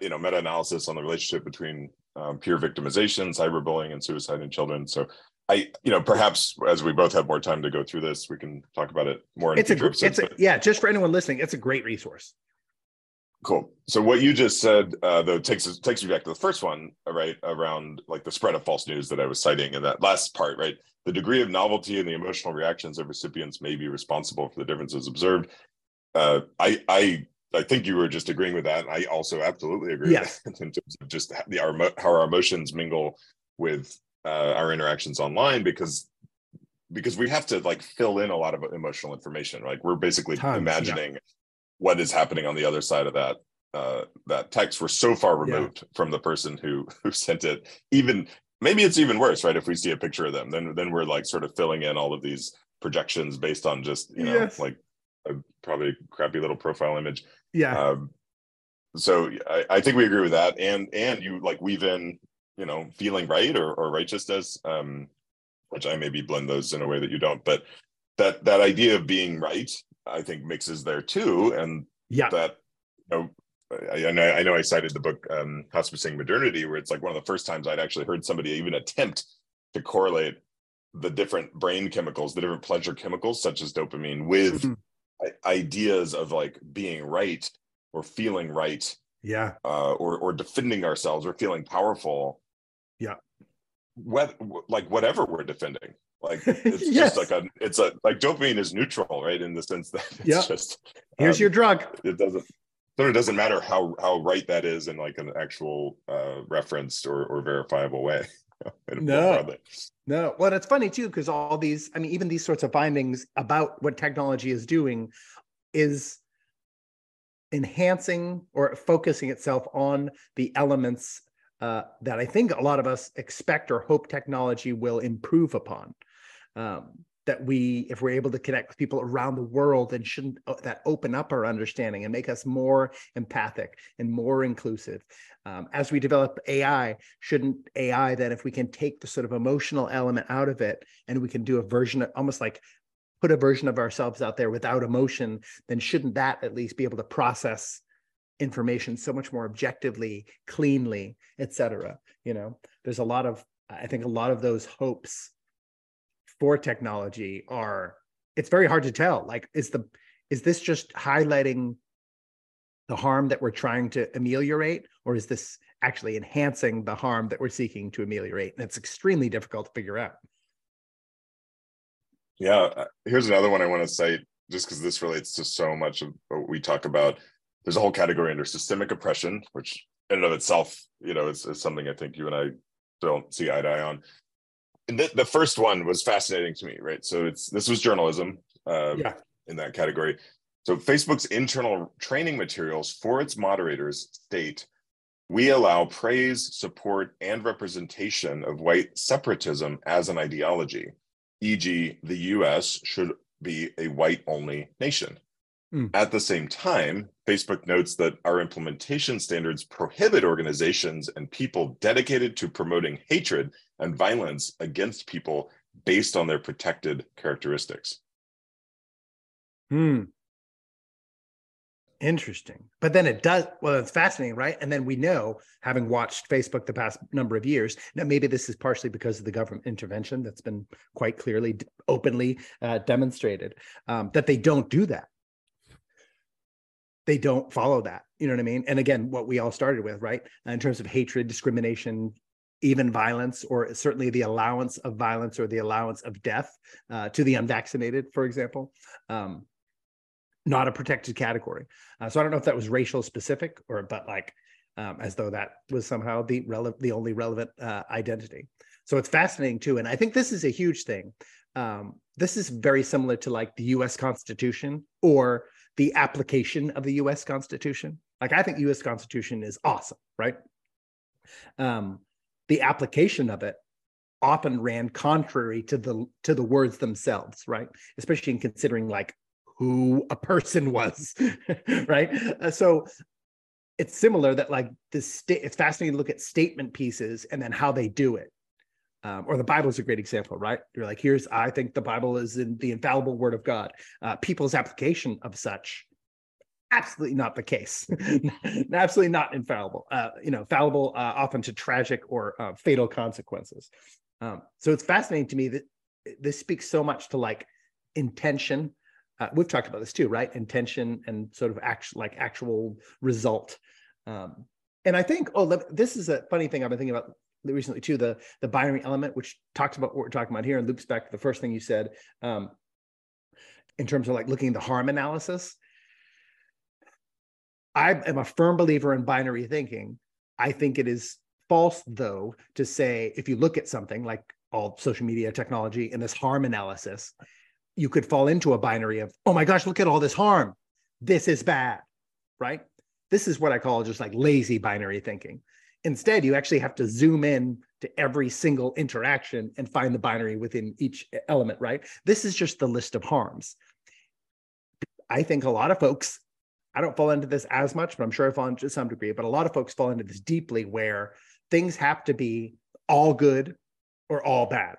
you know meta-analysis on the relationship between um, peer victimization cyberbullying and suicide in children so i you know perhaps as we both have more time to go through this we can talk about it more in it's a future gr- episodes, it's a yeah just for anyone listening it's a great resource Cool. So what you just said, uh, though, takes takes me back to the first one, uh, right? Around like the spread of false news that I was citing in that last part, right? The degree of novelty and the emotional reactions of recipients may be responsible for the differences observed. Uh, I I I think you were just agreeing with that. I also absolutely agree. Yes. With that in terms of just the our how our emotions mingle with uh, our interactions online, because because we have to like fill in a lot of emotional information. Like we're basically Tons, yeah. What is happening on the other side of that uh, that text. We're so far Yeah. removed from the person who who sent it. Even maybe it's even worse, right? If we see a picture of them, then then we're like sort of filling in all of these projections based on just you know Yes. like a probably crappy little profile image. yeah Um, so I, I think we agree with that, and and you like weave in you know feeling right or, or righteousness, um, which I maybe blend those in a way that you don't, but that that idea of being right, I think mixes there too, and yeah that you know I, I know I cited the book um, Hospicing Modernity, where it's like one of the first times I'd actually heard somebody even attempt to correlate the different brain chemicals, the different pleasure chemicals such as dopamine, with Mhm. ideas of like being right or feeling right yeah uh, or or defending ourselves or feeling powerful. Yeah. What like whatever we're defending, like it's Yes. just like a it's a like dopamine is neutral, right? In the sense that it's Yeah. just here's um, your drug it doesn't sort of doesn't matter how how right that is in like an actual uh referenced or or verifiable way. No. No, well, it's funny too because all these, I mean, even these sorts of findings about what technology is doing is enhancing or focusing itself on the elements uh, that I think a lot of us expect or hope technology will improve upon. Um, that we, if we're able to connect with people around the world, and shouldn't uh, that open up our understanding and make us more empathic and more inclusive? Um, as we develop AI, shouldn't AI then, if we can take the sort of emotional element out of it, and we can do a version of almost like put a version of ourselves out there without emotion, then shouldn't that at least be able to process information so much more objectively, cleanly, et cetera? You know, there's a lot of, I think a lot of those hopes for technology are, it's very hard to tell. Like, is the, is this just highlighting the harm that we're trying to ameliorate, or is this actually enhancing the harm that we're seeking to ameliorate? And it's extremely difficult to figure out. Yeah, uh, here's another one I want to cite just because this relates to so much of what we talk about. There's a whole category under systemic oppression, which in and of itself, you know, is, is something I think you and I don't see eye to eye on. And the, the first one was fascinating to me, right? So it's this was journalism uh, Yeah. in that category. So Facebook's internal training materials for its moderators state we allow praise, support, and representation of white separatism as an ideology e.g., the US should be a white only nation. Hmm. At the same time, Facebook notes that our implementation standards prohibit organizations and people dedicated to promoting hatred and violence against people based on their protected characteristics. Hmm. Interesting. But then it does, well, it's fascinating, right? And then we know, having watched Facebook the past number of years, now maybe this is partially because of the government intervention that's been quite clearly, openly uh, demonstrated, um, that they don't do that. they don't follow that. You know what I mean? And again, what we all started with, right? In terms of hatred, discrimination, even violence, or certainly the allowance of violence or the allowance of death uh, to the unvaccinated, for example. Um, not a protected category. Uh, so I don't know if that was racial specific or, but like, um, as though that was somehow the relevant, the only relevant uh, identity. So it's fascinating too, and I think this is a huge thing. Um, this is very similar to like the U.S. Constitution or the application of the U.S. Constitution. Like I think U.S. Constitution is awesome, right? Um, the application of it often ran contrary to the to the words themselves, right? Especially in considering like who a person was, right? Uh, so it's similar that like the state. It's fascinating to look at statement pieces and then how they do it. Um, or the Bible is a great example, right? You're like, here's, I think the Bible is in the infallible word of God. Uh, people's application of such, absolutely not the case. absolutely not infallible. Uh, you know, fallible uh, often to tragic or uh, fatal consequences. Um, so it's fascinating to me that this speaks so much to like intention. Uh, we've talked about this too, right? Intention and sort of actual, like actual result. Um, and I think, oh, this is a funny thing I've been thinking about recently too the the binary element which talks about what we're talking about here and loops back to the first thing you said um, in terms of like looking at the harm analysis i am a firm believer in binary thinking i think it is false though to say if you look at something like all social media technology and this harm analysis you could fall into a binary of oh my gosh look at all this harm this is bad right this is what i call just like lazy binary thinking Instead, you actually have to zoom in to every single interaction and find the binary within each element, right? This is just the list of harms. I think a lot of folks, I don't fall into this as much, but I'm sure I fall into some degree, but a lot of folks fall into this deeply where things have to be all good or all bad.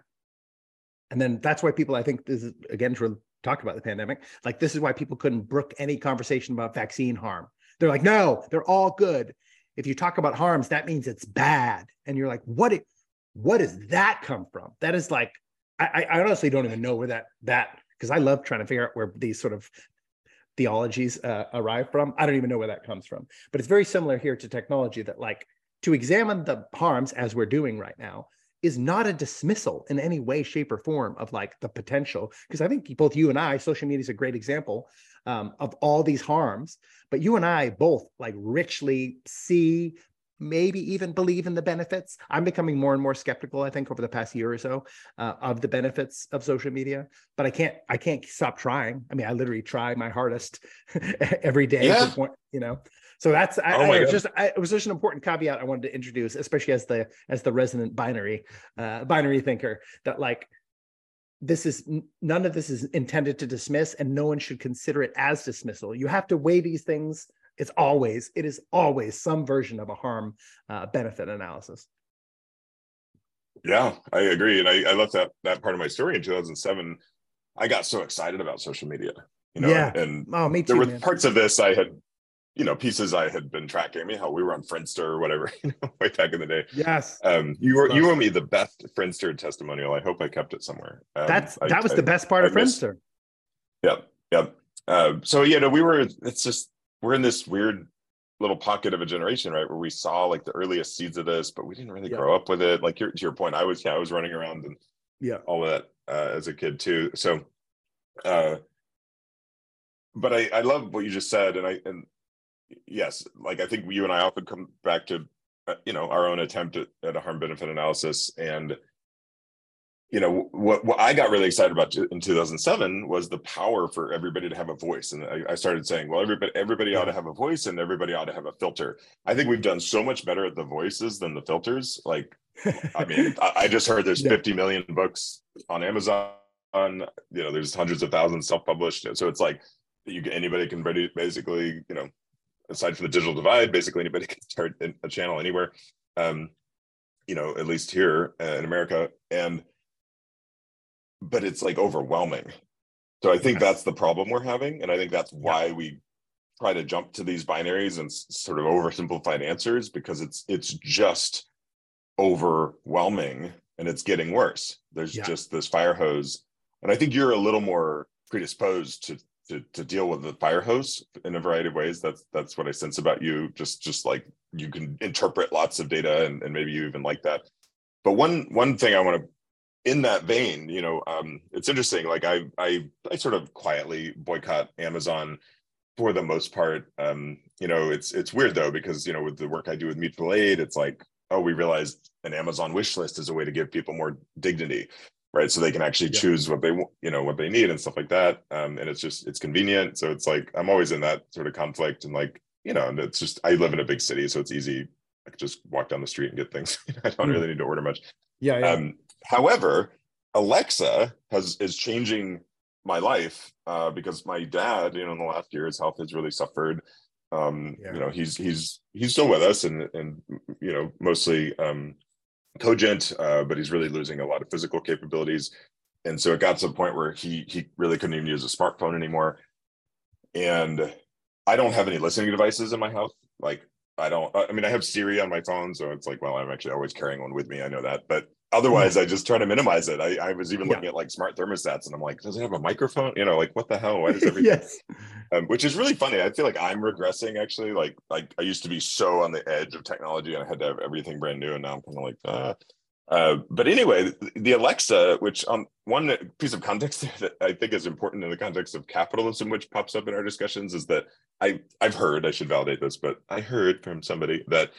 And then that's why people, I think this is again to talk about the pandemic, like this is why people couldn't brook any conversation about vaccine harm. They're like, no, they're all good if you talk about harms, that means it's bad. And you're like, what? It, what does that come from? That is like, I, I honestly don't even know where that that because I love trying to figure out where these sort of theologies uh, arrive from. I don't even know where that comes from. But it's very similar here to technology that like to examine the harms as we're doing right now is not a dismissal in any way, shape, or form of like the potential. Because I think both you and I, social media is a great example um, of all these harms. But you and I both like richly see, maybe even believe in the benefits. I'm becoming more and more skeptical. I think over the past year or so uh, of the benefits of social media. But I can't, I can't stop trying. I mean, I literally try my hardest every day. Yeah. Point, you know. So that's I, oh I, it was just I, it was just an important caveat I wanted to introduce, especially as the as the resident binary uh, binary thinker that like this is none of this is intended to dismiss and no one should consider it as dismissal you have to weigh these things it's always it is always some version of a harm uh, benefit analysis yeah i agree and I, I left that that part of my story in 2007 i got so excited about social media you know yeah. and oh, me too, there were man. parts of this i had you know pieces I had been tracking. I mean, how we were on Friendster or whatever, you know, way back in the day. Yes. Um, you were you owe me the best Friendster testimonial. I hope I kept it somewhere. Um, That's that I, was I, the best part I of Friendster. Yep, yep. Uh, so you know, we were. It's just we're in this weird little pocket of a generation, right, where we saw like the earliest seeds of this, but we didn't really yep. grow up with it. Like your, to your point, I was yeah, I was running around and yeah, all of that uh, as a kid too. So. uh but I, I love what you just said, and I and yes, like I think you and I often come back to uh, you know our own attempt at, at, a harm benefit analysis, and you know what what I got really excited about in 2007 was the power for everybody to have a voice, and I, I started saying, well, everybody everybody ought to have a voice, and everybody ought to have a filter. I think we've done so much better at the voices than the filters. Like, I mean, I, I, just heard there's yeah. 50 million books on Amazon. You know, there's hundreds of thousands self-published, so it's like you anybody can basically you know aside from the digital divide, basically anybody can start a channel anywhere. Um, you know, at least here in America, and but it's like overwhelming. So I think yes. that's the problem we're having, and I think that's why yeah. we try to jump to these binaries and sort of oversimplified answers because it's it's just overwhelming and it's getting worse. There's yeah. just this fire hose, and I think you're a little more predisposed to to to deal with the fire hose in a variety of ways. That's that's what I sense about you. Just just like you can interpret lots of data, and, and maybe you even like that. But one one thing I want to in that vein, you know, um, it's interesting. Like I, I, I sort of quietly boycott Amazon for the most part. Um, you know, it's it's weird though because you know with the work I do with mutual aid, it's like oh, we realized an Amazon wish list is a way to give people more dignity, right? So they can actually yeah. choose what they want, you know what they need and stuff like that. Um, and it's just it's convenient. So it's like I'm always in that sort of conflict and like you know, and it's just I live in a big city, so it's easy. I could just walk down the street and get things. I don't mm. really need to order much. Yeah. yeah. Um, however, Alexa has is changing my life uh, because my dad, you know, in the last year, his health has really suffered. Um, yeah. You know, he's he's he's still with us, and and you know, mostly um, cogent, uh, but he's really losing a lot of physical capabilities. And so it got to the point where he he really couldn't even use a smartphone anymore. And I don't have any listening devices in my house. Like I don't. I mean, I have Siri on my phone, so it's like, well, I'm actually always carrying one with me. I know that, but otherwise i just try to minimize it. I, I was even looking yeah. at like smart thermostats and i'm like does it have a microphone? You know like what the hell? Why does everything yes. um, which is really funny. I feel like i'm regressing actually. Like like i used to be so on the edge of technology and i had to have everything brand new and now i'm kind of like uh, uh, but anyway the alexa which on um, one piece of context that i think is important in the context of capitalism which pops up in our discussions is that i i've heard i should validate this but i heard from somebody that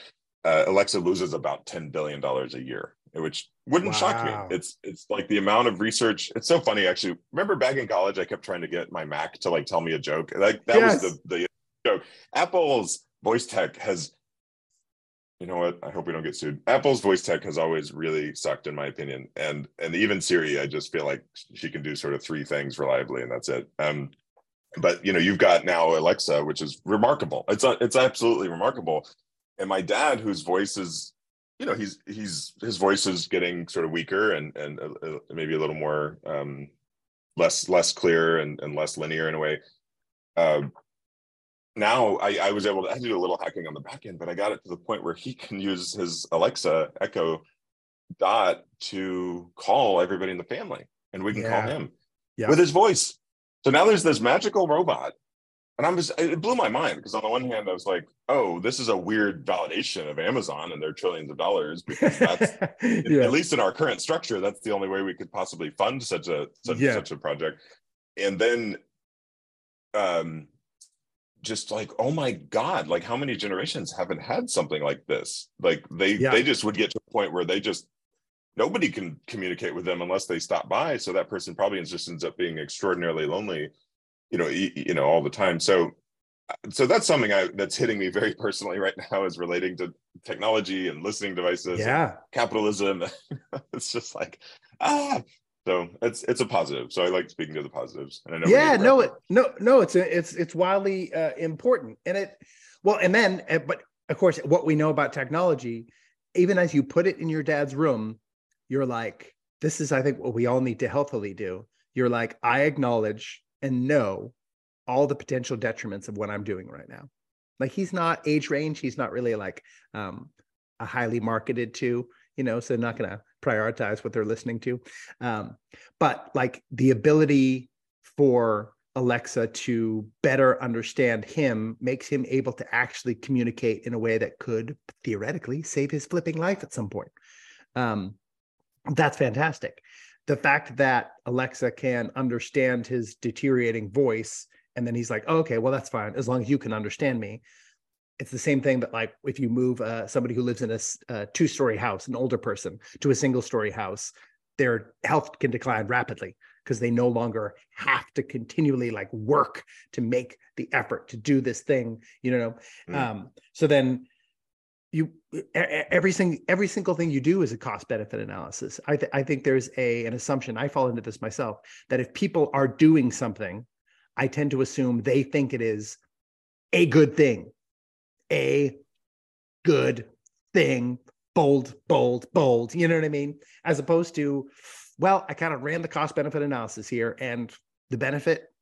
uh, alexa loses about 10 billion dollars a year which wouldn't wow. shock me. It's it's like the amount of research. It's so funny actually. Remember back in college, I kept trying to get my Mac to like tell me a joke. Like that yes. was the the joke. Apple's voice tech has. You know what? I hope we don't get sued. Apple's voice tech has always really sucked, in my opinion, and and even Siri, I just feel like she can do sort of three things reliably, and that's it. Um, but you know, you've got now Alexa, which is remarkable. It's a, it's absolutely remarkable. And my dad, whose voice is you know he's he's his voice is getting sort of weaker and and uh, uh, maybe a little more um less less clear and, and less linear in a way uh, now I, I was able to I did a little hacking on the back end but i got it to the point where he can use his alexa echo dot to call everybody in the family and we can yeah. call him yeah. with his voice so now there's this magical robot and I'm just it blew my mind because on the one hand I was like, oh, this is a weird validation of Amazon and their trillions of dollars because that's yeah. at least in our current structure, that's the only way we could possibly fund such a such, yeah. such a project. And then um just like oh my god like how many generations haven't had something like this like they yeah. they just would get to a point where they just nobody can communicate with them unless they stop by so that person probably just ends up being extraordinarily lonely you know you, you know all the time. So so that's something I, that's hitting me very personally right now is relating to technology and listening devices yeah. capitalism. It's just like ah so it's it's a positive. So i like speaking to the positives and I know yeah no it, no no it's it's it's wildly uh, important. And it well and then uh, but of course what we know about technology even as you put it in your dad's room you're like this is i think what we all need to healthily do. You're like i acknowledge and know all the potential detriments of what I'm doing right now. Like he's not age range, he's not really like um, a highly marketed to, you know, so they're not going to prioritize what they're listening to. Um, but like the ability for Alexa to better understand him makes him able to actually communicate in a way that could theoretically save his flipping life at some point. Um, that's fantastic the fact that Alexa can understand his deteriorating voice and then he's like, oh, okay, well, that's fine as long as you can understand me. It's the same thing that like if you move uh, somebody who lives in a, a two-story house, an older person, to a single-story house, their health can decline rapidly because they no longer have to continually like work to make the effort to do this thing. You know, mm. um, so then you every single every single thing you do is a cost benefit analysis. I, th- I think there's a an assumption. I fall into this myself that if people are doing something, I tend to assume they think it is a good thing, a good thing. Bold, bold, bold. You know what I mean? As opposed to, well, I kind of ran the cost benefit analysis here, and the benefit,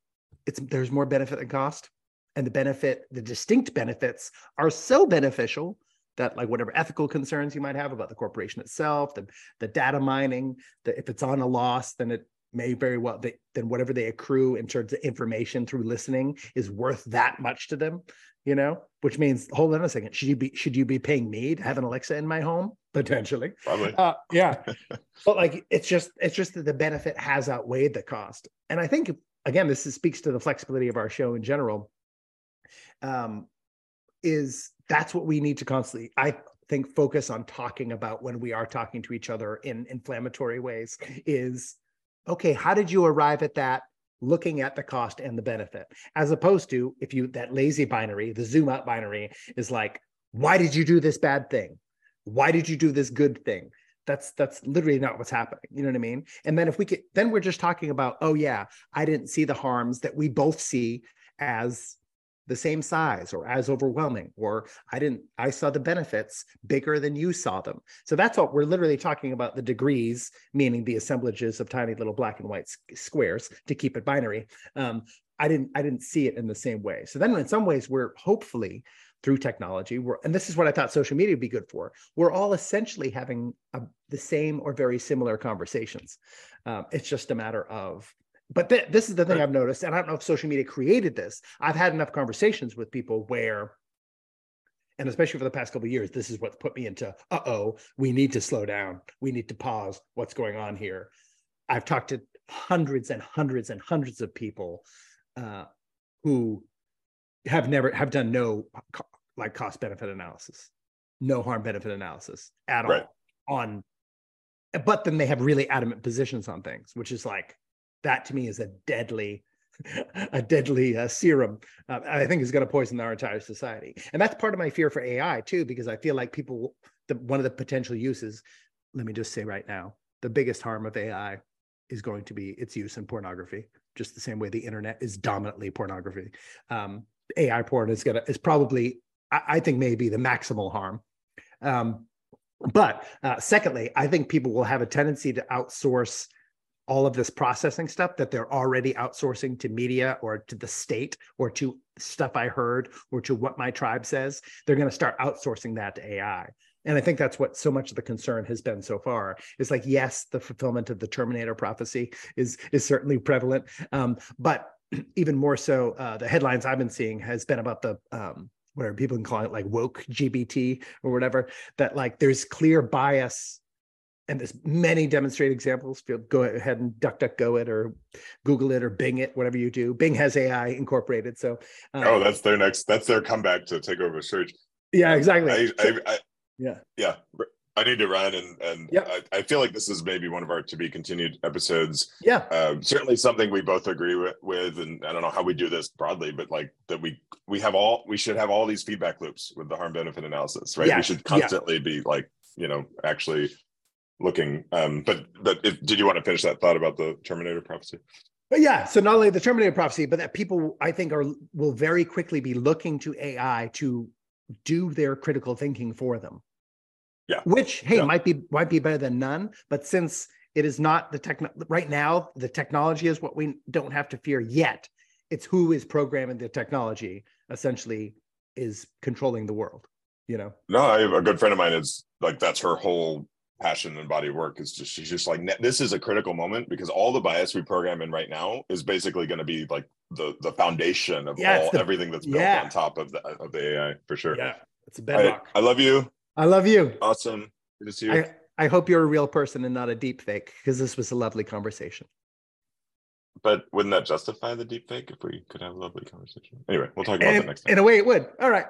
it's there's more benefit than cost, and the benefit, the distinct benefits are so beneficial that like whatever ethical concerns you might have about the corporation itself, the, the data mining, that if it's on a loss, then it may very well they, then whatever they accrue in terms of information through listening is worth that much to them you know? Which means hold on a second should you be should you be paying me to have an alexa in my home? Potentially. Probably. uh, yeah. But like it's just it's just that the benefit has outweighed the cost. And i think again this is, speaks to the flexibility of our show in general um is that's what we need to constantly i think focus on talking about when we are talking to each other in inflammatory ways is okay how did you arrive at that? Looking at the cost and the benefit as opposed to if you that lazy binary the zoom out binary is like why did you do this bad thing? Why did you do this good thing? That's that's literally not what's happening you know what i mean? And then if we could then we're just talking about oh yeah i didn't see the harms that we both see as the same size or as overwhelming or i didn't i saw the benefits bigger than you saw them. So that's what we're literally talking about the degrees meaning the assemblages of tiny little black and white squares to keep it binary. Um, i didn't i didn't see it in the same way. So then in some ways we're hopefully through technology we're, and this is what i thought social media would be good for we're all essentially having a, the same or very similar conversations. Um, it's just a matter of but th- this is the thing I've noticed, and I don't know if social media created this. I've had enough conversations with people where, and especially for the past couple years, this is what's put me into, uh oh, we need to slow down. We need to pause. What's going on here? I've talked to hundreds and hundreds and hundreds of people uh, who have never have done no like cost benefit analysis, no harm benefit analysis at right. all on, but then they have really adamant positions on things, which is like that to me is a deadly a deadly uh, serum uh, i think is going to poison our entire society. And that's part of my fear for ai too because i feel like people the, one of the potential uses let me just say right now the biggest harm of ai is going to be its use in pornography just the same way the internet is dominantly pornography. Um, ai porn is going to is probably I, I, think maybe the maximal harm. Um, but uh, secondly i think people will have a tendency to outsource all of this processing stuff that they're already outsourcing to media or to the state or to stuff I heard or to what my tribe says, they're going to start outsourcing that to AI. And I think that's what so much of the concern has been so far. Is like, yes, the fulfillment of the Terminator prophecy is is certainly prevalent, um, but even more so, uh, the headlines I've been seeing has been about the um, whatever people can call it, like woke GBT or whatever. That like there's clear bias and there's many demonstrated examples. Feel go ahead and DuckDuckGo it or Google it or Bing it, whatever you do. Bing has AI incorporated. So um, oh, that's their next. That's their comeback to take over search. Yeah, exactly. I, I, I, yeah, yeah. I need to run, and and yep. I, I, feel like this is maybe one of our to be continued episodes. Yeah, um, certainly something we both agree with, with, and I don't know how we do this broadly, but like that we we have all we should have all these feedback loops with the harm benefit analysis, right? We should constantly yeah. be like you know actually looking. Um, but but if, did you want to finish that thought about the Terminator prophecy? But yeah, so not only the Terminator prophecy, but that people I think are will very quickly be looking to AI to do their critical thinking for them. Yeah. Which hey yeah. might be might be better than none, but since it is not the tech right now, the technology is what we don't have to fear yet. It's who is programming the technology essentially is controlling the world. You know. No, I, a good friend of mine is like that's her whole passion and body work is just she's just like this is a critical moment because all the bias we program in right now is basically going to be like the the foundation of yeah, all the, everything that's built yeah. on top of the of the AI for sure. Yeah, it's a bedrock. I, I love you. I love you. Awesome. Good to see you. I, I hope you're a real person and not a deep fake because this was a lovely conversation. But wouldn't that justify the deep fake if we could have a lovely conversation? Anyway, we'll talk about and, that next time. In a way, it would. All right.